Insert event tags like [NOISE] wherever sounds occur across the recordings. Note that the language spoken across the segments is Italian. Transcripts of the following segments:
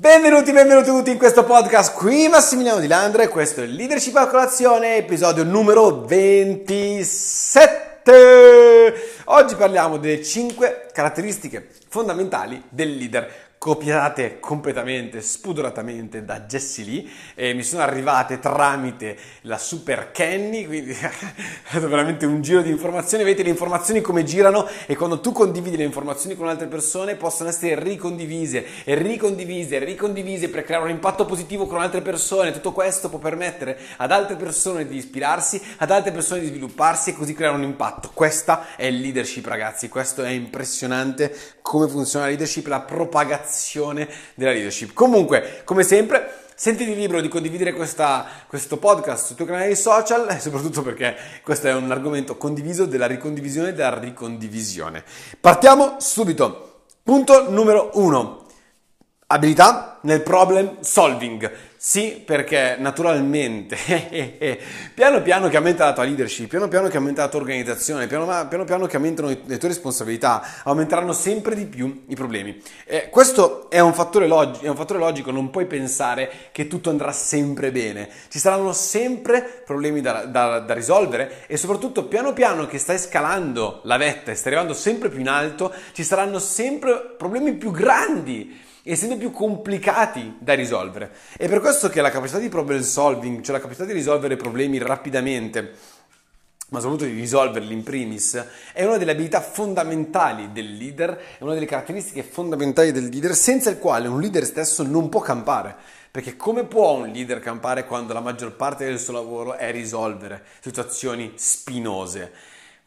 Benvenuti, benvenuti tutti in questo podcast. Qui Massimiliano Di Landre, questo è Leadership a colazione, episodio numero 27. Oggi parliamo delle 5 caratteristiche fondamentali del leader copiate completamente, spudoratamente da Jessie Lee e mi sono arrivate tramite la Super Kenny, quindi [LAUGHS] è stato veramente un giro di informazioni, vedete le informazioni come girano? E quando tu condividi le informazioni con altre persone possono essere ricondivise e ricondivise e ricondivise per creare un impatto positivo con altre persone, tutto questo può permettere ad altre persone di ispirarsi, ad altre persone di svilupparsi e così creare un impatto. Questa è il leadership ragazzi, questo è impressionante come funziona la leadership, la propagazione azione della leadership. Comunque, come sempre, Sentiti libero di condividere questa, questo podcast sul tuo canale social [LAUGHS] soprattutto perché questo è un argomento condiviso della ricondivisione della ricondivisione. Partiamo subito. Punto numero uno. Abilità nel problem solving. Sì, perché naturalmente [LAUGHS] piano piano che aumenta la tua leadership, piano piano che aumenta la tua organizzazione, piano piano, piano che aumentano le tue responsabilità, aumenteranno sempre di più i problemi. Eh, questo è un, log- è un, fattore logico, non puoi pensare che tutto andrà sempre bene. Ci saranno sempre problemi da, da, da risolvere e soprattutto piano piano che stai scalando la vetta e stai arrivando sempre più in alto, ci saranno sempre problemi più grandi essendo più complicati da risolvere. È per questo che la capacità di problem solving, cioè la capacità di risolvere problemi rapidamente, ma soprattutto di risolverli in primis, è una delle abilità fondamentali del leader, è una delle caratteristiche fondamentali del leader, senza il quale un leader stesso non può campare. Perché come può un leader campare quando la maggior parte del suo lavoro è risolvere situazioni spinose?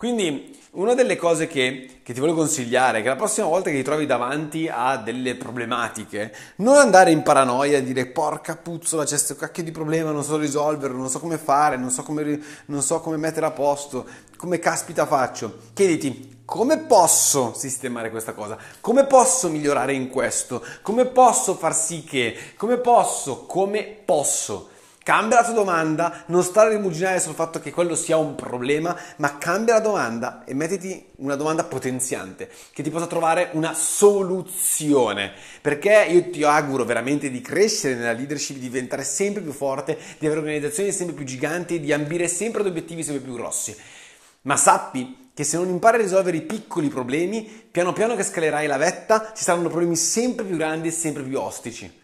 Quindi una delle cose che, che, ti voglio consigliare è che la prossima volta che ti trovi davanti a delle problematiche, non andare in paranoia e dire porca puzzola, c'è questo cacchio di problema, non so risolverlo, non so come fare, non so come, non so come mettere a posto, come caspita faccio. Chiediti come posso sistemare questa cosa, come posso migliorare in questo, come posso far sì che, come posso, come posso. Cambia la tua domanda, non stare a rimuginare sul fatto che quello sia un problema, ma cambia la domanda e mettiti una domanda potenziante che ti possa trovare una soluzione. Perché io ti auguro veramente di crescere nella leadership, di diventare sempre più forte, di avere organizzazioni sempre più giganti, di ambire sempre ad obiettivi sempre più grossi. Ma sappi che se non impari a risolvere i piccoli problemi, piano piano che scalerai la vetta, ci saranno problemi sempre più grandi e sempre più ostici.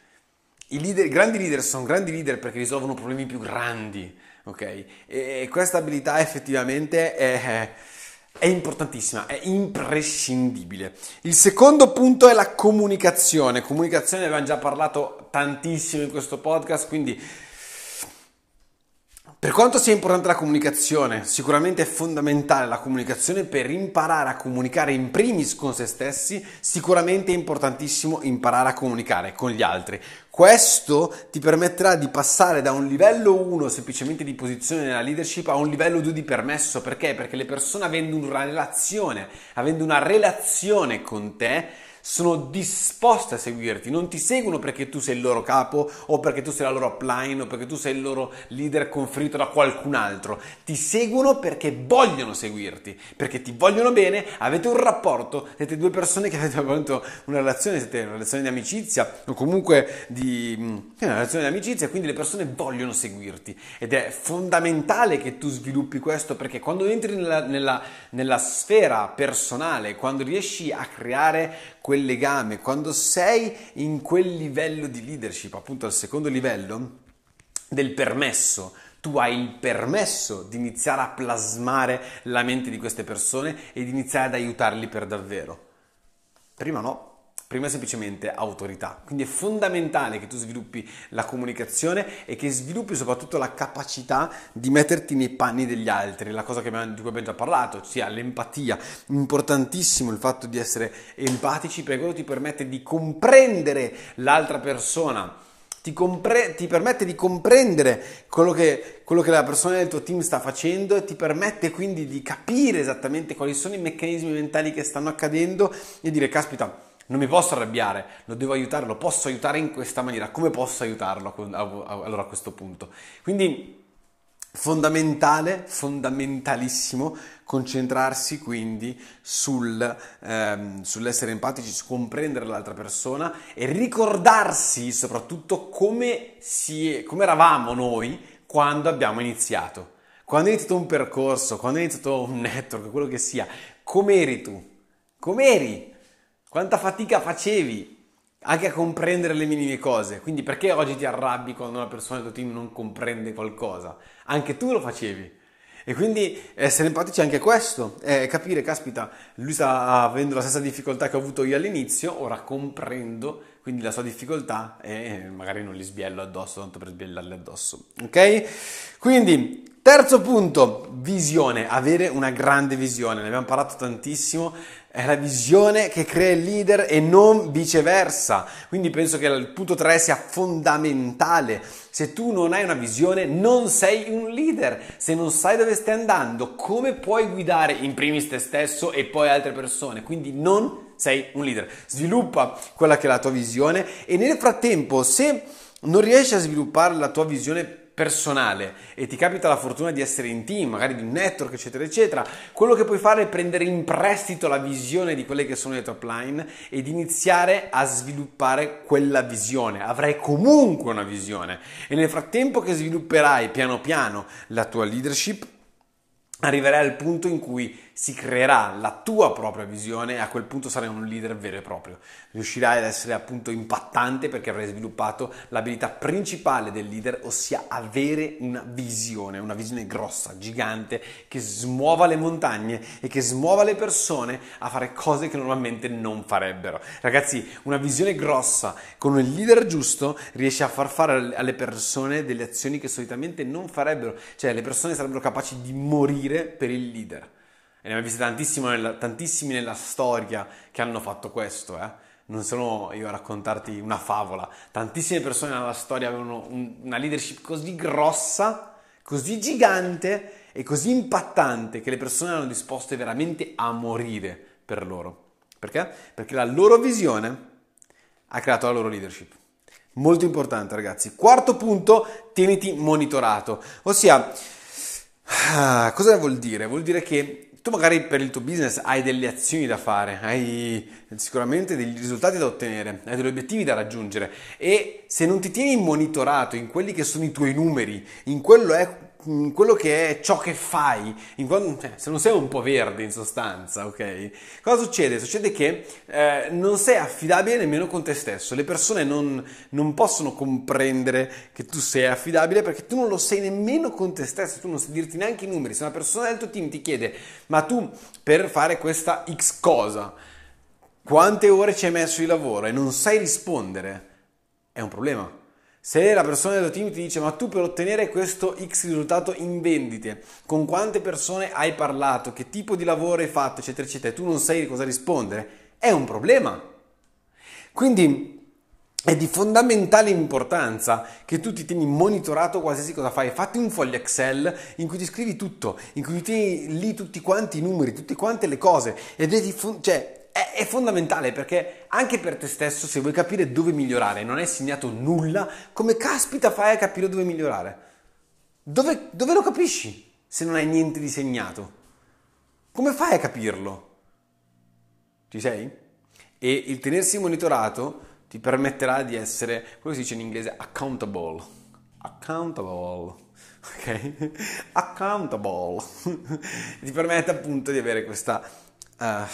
I, leader, grandi leader sono grandi leader perché risolvono problemi più grandi, ok? E questa abilità effettivamente è, è importantissima, è imprescindibile. Il secondo punto è la comunicazione. Comunicazione, abbiamo già parlato tantissimo in questo podcast, quindi per quanto sia importante la comunicazione, sicuramente è fondamentale la comunicazione per imparare a comunicare in primis con se stessi, sicuramente è importantissimo imparare a comunicare con gli altri. Questo ti permetterà di passare da un livello 1 semplicemente di posizione nella leadership a un livello 2 di permesso. Perché? Perché le persone avendo una relazione, avendo una relazione con te, sono disposte a seguirti, non ti seguono perché tu sei il loro capo o perché tu sei la loro upline o perché tu sei il loro leader conferito da qualcun altro, ti seguono perché vogliono seguirti, perché ti vogliono bene, avete un rapporto, siete due persone che avete avuto una relazione, siete una relazione di amicizia o comunque di mm, una relazione di amicizia, quindi le persone vogliono seguirti. Ed è fondamentale che tu sviluppi questo perché quando entri nella, nella, nella sfera personale, quando riesci a creare quel legame, quando sei in quel livello di leadership, appunto al secondo livello del permesso, tu hai il permesso di iniziare a plasmare la mente di queste persone e di iniziare ad aiutarli per davvero. Prima no, prima semplicemente autorità. Quindi è fondamentale che tu sviluppi la comunicazione e che sviluppi soprattutto la capacità di metterti nei panni degli altri, la cosa abbiamo, di cui abbiamo già parlato, ossia l'empatia. Importantissimo il fatto di essere empatici perché quello ti permette di comprendere l'altra persona. Ti, compre- ti, permette di comprendere quello che, quello che, la persona del tuo team sta facendo e ti permette quindi di capire esattamente quali sono i meccanismi mentali che stanno accadendo e dire caspita non mi posso arrabbiare, lo devo aiutare, lo posso aiutare in questa maniera. Come posso aiutarlo allora a questo punto? Quindi Fondamentale, fondamentalissimo concentrarsi quindi sul, ehm, sull'essere empatici, su comprendere l'altra persona e ricordarsi soprattutto come, si, come eravamo noi quando abbiamo iniziato. Quando è iniziato un percorso, quando è iniziato un network, quello che sia, com'eri tu? Com'eri? Quanta fatica facevi? anche a comprendere le minime cose. Quindi perché oggi ti arrabbi quando una persona del tuo team non comprende qualcosa? Anche tu lo facevi. E quindi essere empatici è anche questo, è capire, caspita, lui sta avendo la stessa difficoltà che ho avuto io all'inizio, ora comprendo quindi la sua difficoltà e magari non li sbiello addosso tanto per sbiellarli addosso. Ok? Quindi Terzo punto, visione, avere una grande visione, ne abbiamo parlato tantissimo, è la visione che crea il leader e non viceversa. Quindi penso che il punto 3 sia fondamentale. Se tu non hai una visione, non sei un leader. Se non sai dove stai andando, come puoi guidare in primis te stesso e poi altre persone? Quindi non sei un leader. Sviluppa quella che è la tua visione e nel frattempo, se non riesci a sviluppare la tua visione personale e ti capita la fortuna di essere in team, magari di un network, eccetera, eccetera, quello che puoi fare è prendere in prestito la visione di quelle che sono le top line ed iniziare a sviluppare quella visione. Avrai comunque una visione e nel frattempo che svilupperai piano piano la tua leadership, arriverai al punto in cui si creerà la tua propria visione e a quel punto sarai un leader vero e proprio. Riuscirai ad essere appunto impattante perché avrai sviluppato l'abilità principale del leader, ossia avere una visione, una visione grossa, gigante, che smuova le montagne e che smuova le persone a fare cose che normalmente non farebbero. Ragazzi, una visione grossa con il leader giusto riesce a far fare alle persone delle azioni che solitamente non farebbero, cioè le persone sarebbero capaci di morire per il leader. Ne abbiamo visti nella, tantissimi nella storia che hanno fatto questo, eh? Non sono io a raccontarti una favola. Tantissime persone nella storia avevano un, una leadership così grossa, così gigante e così impattante che le persone erano disposte veramente a morire per loro. Perché? Perché la loro visione ha creato la loro leadership. Molto importante, ragazzi. Quarto punto, tieniti monitorato. Ossia, ah, cosa vuol dire? Vuol dire che tu magari per il tuo business hai delle azioni da fare, hai sicuramente dei risultati da ottenere, hai degli obiettivi da raggiungere e se non ti tieni monitorato in quelli che sono i tuoi numeri, in quello è quello che è ciò che fai, quando, cioè, se non sei un po' verde in sostanza, ok? Cosa succede? Succede che eh, non sei affidabile nemmeno con te stesso, le persone non, non, possono comprendere che tu sei affidabile perché tu non lo sei nemmeno con te stesso, tu non sai dirti neanche i numeri, se una persona del tuo team ti chiede ma tu per fare questa X cosa, quante ore ci hai messo di lavoro? e non sai rispondere, è un problema se la persona del tuo team ti dice ma tu per ottenere questo X risultato in vendite, con quante persone hai parlato, che tipo di lavoro hai fatto, eccetera, eccetera, e tu non sai cosa rispondere, è un problema. Quindi è di fondamentale importanza che tu ti tieni monitorato qualsiasi cosa fai. Fatti un foglio Excel in cui ti scrivi tutto, in cui ti tieni lì tutti quanti i numeri, tutte quante le cose. E vedi, cioè, è, fondamentale perché anche per te stesso, se vuoi capire dove migliorare, non hai segnato nulla, come caspita fai a capire dove migliorare? Dove, dove lo capisci se non hai niente di segnato? Come fai a capirlo? Ci sei? E il tenersi monitorato ti permetterà di essere, come si dice in inglese, accountable. Accountable. Ok? [LAUGHS] Accountable. [LAUGHS] ti permette appunto di avere questa Uh,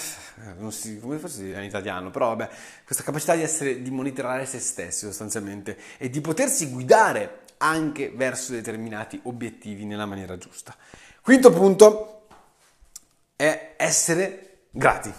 non si, come forse in italiano, però vabbè, questa capacità di essere, di monitorare se stessi sostanzialmente e di potersi guidare anche verso determinati obiettivi nella maniera giusta. Quinto punto è essere grati,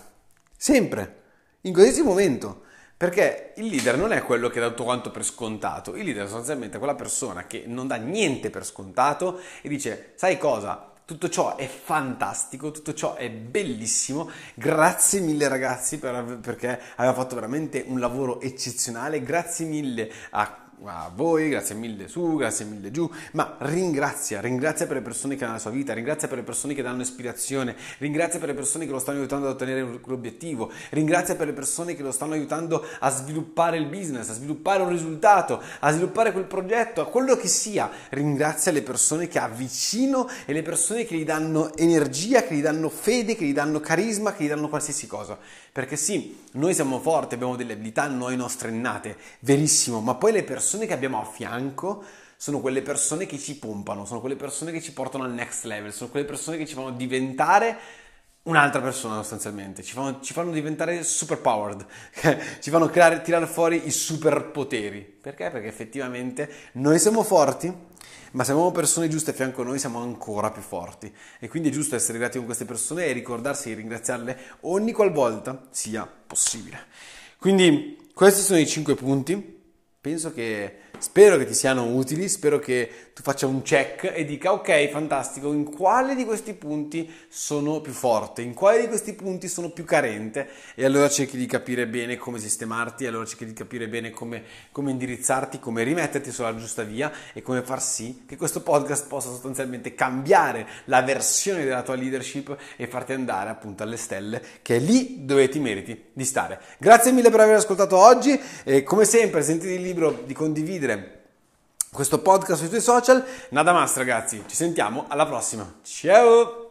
sempre, in qualsiasi momento. Perché il leader non è quello che dà tutto quanto per scontato, il leader è sostanzialmente quella persona che non dà niente per scontato e dice, sai cosa? Tutto ciò è fantastico, tutto ciò è bellissimo. Grazie mille ragazzi per, perché aveva fatto veramente un lavoro eccezionale. Grazie mille a a voi, grazie mille su, grazie mille giù, ma ringrazia, ringrazia per le persone che hanno la sua vita, ringrazia per le persone che danno ispirazione, ringrazia per le persone che lo stanno aiutando ad ottenere l'obiettivo, ringrazia per le persone che lo stanno aiutando a sviluppare il business, a sviluppare un risultato, a sviluppare quel progetto, a quello che sia. Ringrazia le persone che ha vicino e le persone che gli danno energia, che gli danno fede, che gli danno carisma, che gli danno qualsiasi cosa. Perché sì, noi siamo forti, abbiamo delle abilità noi nostre innate, verissimo, ma poi le persone che abbiamo a fianco sono quelle persone che ci pompano, sono quelle persone che ci portano al next level, sono quelle persone che ci fanno diventare un'altra persona sostanzialmente, ci fanno, ci fanno diventare super powered, [LAUGHS] ci fanno creare, tirare fuori i superpoteri. Perché? Perché effettivamente noi siamo forti, ma se abbiamo persone giuste a fianco a noi siamo ancora più forti. E quindi è giusto essere grati con queste persone e ricordarsi di ringraziarle ogni qualvolta sia possibile. Quindi questi sono i cinque punti. Penso che Spero che ti siano utili, spero che tu faccia un check e dica ok, fantastico, in quale di questi punti sono più forte, in quale di questi punti sono più carente e allora cerchi di capire bene come sistemarti, allora cerchi di capire bene come, come indirizzarti, come rimetterti sulla giusta via e come far sì che questo podcast possa sostanzialmente cambiare la versione della tua leadership e farti andare appunto alle stelle, che è lì dove ti meriti di stare. Grazie mille per aver ascoltato oggi e come sempre sentiti il libro di condividere questo podcast sui tuoi social. Nada más ragazzi, ci sentiamo alla prossima. Ciao!